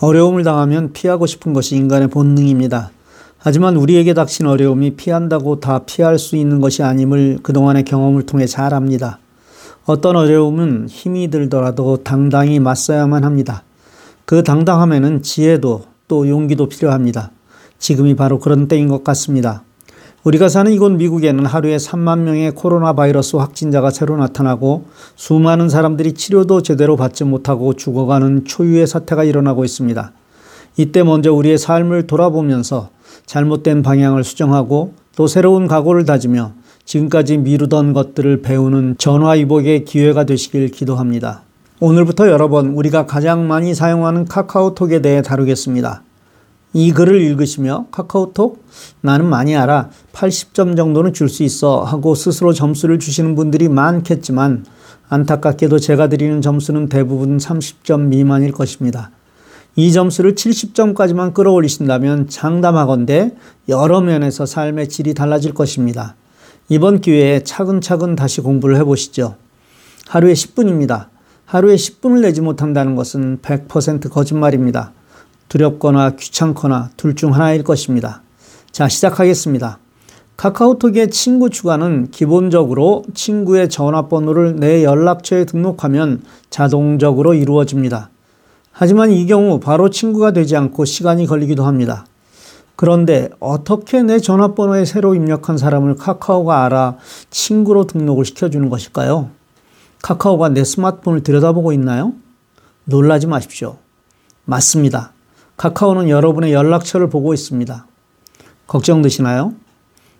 어려움을 당하면 피하고 싶은 것이 인간의 본능입니다. 하지만 우리에게 닥친 어려움이 피한다고 다 피할 수 있는 것이 아님을 그동안의 경험을 통해 잘 압니다. 어떤 어려움은 힘이 들더라도 당당히 맞서야만 합니다. 그 당당함에는 지혜도 또 용기도 필요합니다. 지금이 바로 그런 때인 것 같습니다. 우리가 사는 이곳 미국에는 하루에 3만 명의 코로나 바이러스 확진자가 새로 나타나고 수많은 사람들이 치료도 제대로 받지 못하고 죽어가는 초유의 사태가 일어나고 있습니다. 이때 먼저 우리의 삶을 돌아보면서 잘못된 방향을 수정하고 또 새로운 각오를 다지며 지금까지 미루던 것들을 배우는 전화위복의 기회가 되시길 기도합니다. 오늘부터 여러 번 우리가 가장 많이 사용하는 카카오톡에 대해 다루겠습니다. 이 글을 읽으시며 카카오톡 나는 많이 알아 80점 정도는 줄 수 있어 하고 스스로 점수를 주시는 분들이 많겠지만 안타깝게도 제가 드리는 점수는 대부분 30점 미만일 것입니다. 이 점수를 70점까지만 끌어올리신다면 장담하건대 여러 면에서 삶의 질이 달라질 것입니다. 이번 기회에 차근차근 다시 공부를 해보시죠. 하루에 10분입니다. 하루에 10분을 내지 못한다는 것은 100% 거짓말입니다. 두렵거나 귀찮거나 둘 중 하나일 것입니다. 자, 시작하겠습니다. 카카오톡의 친구 추가는 기본적으로 친구의 전화번호를 내 연락처에 등록하면 자동적으로 이루어집니다. 하지만 이 경우 바로 친구가 되지 않고 시간이 걸리기도 합니다. 그런데 어떻게 내 전화번호에 새로 입력한 사람을 카카오가 알아 친구로 등록을 시켜주는 것일까요? 카카오가 내 스마트폰을 들여다보고 있나요? 놀라지 마십시오. 맞습니다. 카카오는 여러분의 연락처를 보고 있습니다. 걱정되시나요?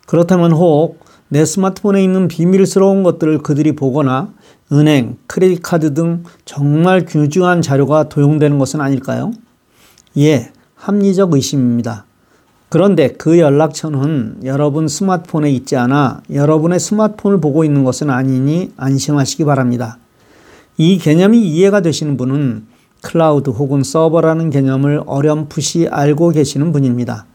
그렇다면 혹 내 스마트폰에 있는 비밀스러운 것들을 그들이 보거나 은행, 크레딧 카드 등 정말 귀중한 자료가 도용되는 것은 아닐까요? 예, 합리적 의심입니다. 그런데 그 연락처는 여러분 스마트폰에 있지 않아 여러분의 스마트폰을 보고 있는 것은 아니니 안심하시기 바랍니다. 이 개념이 이해가 되시는 분은 클라우드 혹은 서버라는 개념을 어렴풋이 알고 계시는 분입니다.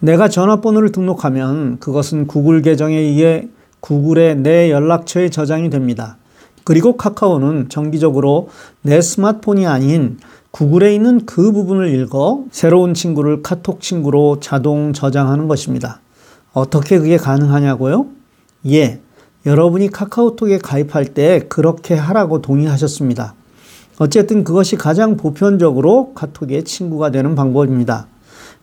내가 전화번호를 등록하면 그것은 구글 계정에 의해 구글의 내 연락처에 저장이 됩니다. 그리고 카카오는 정기적으로 내 스마트폰이 아닌 구글에 있는 그 부분을 읽어 새로운 친구를 카톡 친구로 자동 저장하는 것입니다. 어떻게 그게 가능하냐고요? 예. 여러분이 카카오톡에 가입할 때 그렇게 하라고 동의하셨습니다. 어쨌든 그것이 가장 보편적으로 카톡의 친구가 되는 방법입니다.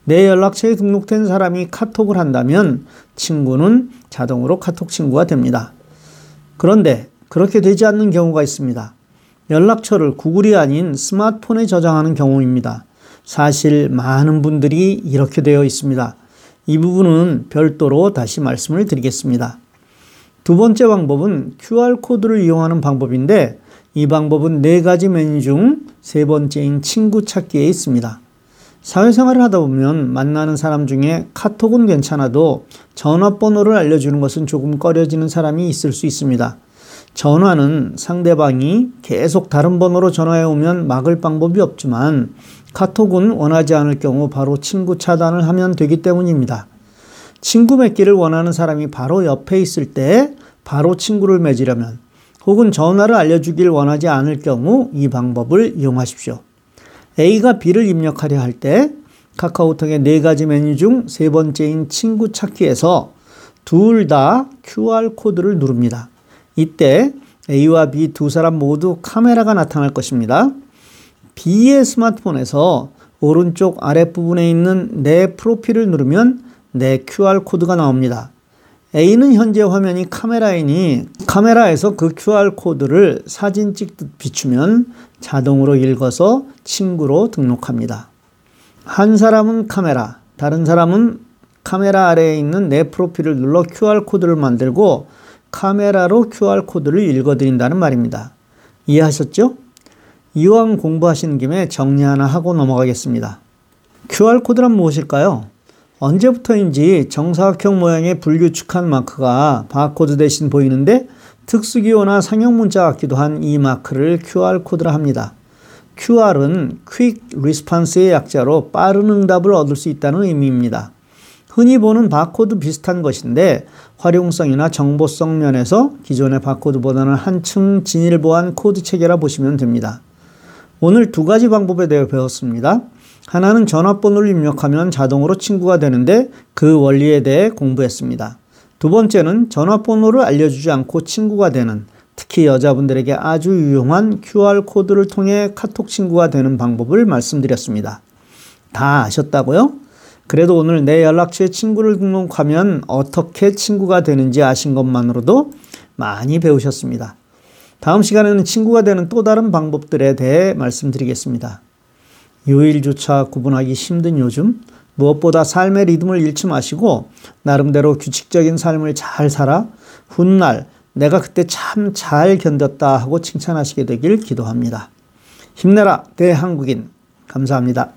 내 연락처에 등록된 사람이 카톡을 한다면 친구는 자동으로 카톡 친구가 됩니다. 그런데 그렇게 되지 않는 경우가 있습니다. 연락처를 구글이 아닌 스마트폰에 저장하는 경우입니다. 사실 많은 분들이 이렇게 되어 있습니다. 이 부분은 별도로 다시 말씀을 드리겠습니다. 두 번째 방법은 QR코드를 이용하는 방법인데 이 방법은 네 가지 메뉴 중 세 번째인 친구 찾기에 있습니다. 사회생활을 하다 보면 만나는 사람 중에 카톡은 괜찮아도 전화번호를 알려주는 것은 조금 꺼려지는 사람이 있을 수 있습니다. 전화는 상대방이 계속 다른 번호로 전화해 오면 막을 방법이 없지만 카톡은 원하지 않을 경우 바로 친구 차단을 하면 되기 때문입니다. 친구 맺기를 원하는 사람이 바로 옆에 있을 때 바로 친구를 맺으려면 혹은 전화를 알려주길 원하지 않을 경우 이 방법을 이용하십시오. A가 B를 입력하려 할 때 카카오톡의 네 가지 메뉴 중 세 번째인 친구 찾기에서 둘 다 QR코드를 누릅니다. 이때 A와 B 두 사람 모두 카메라가 나타날 것입니다. B의 스마트폰에서 오른쪽 아랫부분에 있는 내 프로필을 누르면 내 QR코드가 나옵니다. A는 현재 화면이 카메라이니 카메라에서 그 QR코드를 사진 찍듯 비추면 자동으로 읽어서 친구로 등록합니다. 한 사람은 카메라, 다른 사람은 카메라 아래에 있는 내 프로필을 눌러 QR코드를 만들고 카메라로 QR코드를 읽어드린다는 말입니다. 이해하셨죠? 이왕 공부하시는 김에 정리 하나 하고 넘어가겠습니다. QR코드란 무엇일까요? 언제부터인지 정사각형 모양의 불규칙한 마크가 바코드 대신 보이는데 특수기호나 상형 문자 같기도 한 이 마크를 QR코드라 합니다. QR은 Quick Response의 약자로 빠른 응답을 얻을 수 있다는 의미입니다. 흔히 보는 바코드 비슷한 것인데 활용성이나 정보성 면에서 기존의 바코드보다는 한층 진일보한 코드 체계라 보시면 됩니다. 오늘 두 가지 방법에 대해 배웠습니다. 하나는 전화번호를 입력하면 자동으로 친구가 되는데 그 원리에 대해 공부했습니다. 두 번째는 전화번호를 알려주지 않고 친구가 되는 특히 여자분들에게 아주 유용한 QR코드를 통해 카톡 친구가 되는 방법을 말씀드렸습니다. 다 아셨다고요? 그래도 오늘 내 연락처에 친구를 등록하면 어떻게 친구가 되는지 아신 것만으로도 많이 배우셨습니다. 다음 시간에는 친구가 되는 또 다른 방법들에 대해 말씀드리겠습니다. 요일조차 구분하기 힘든 요즘 무엇보다 삶의 리듬을 잃지 마시고 나름대로 규칙적인 삶을 잘 살아 훗날 내가 그때 참 잘 견뎠다 하고 칭찬하시게 되길 기도합니다. 힘내라 대한국인 감사합니다.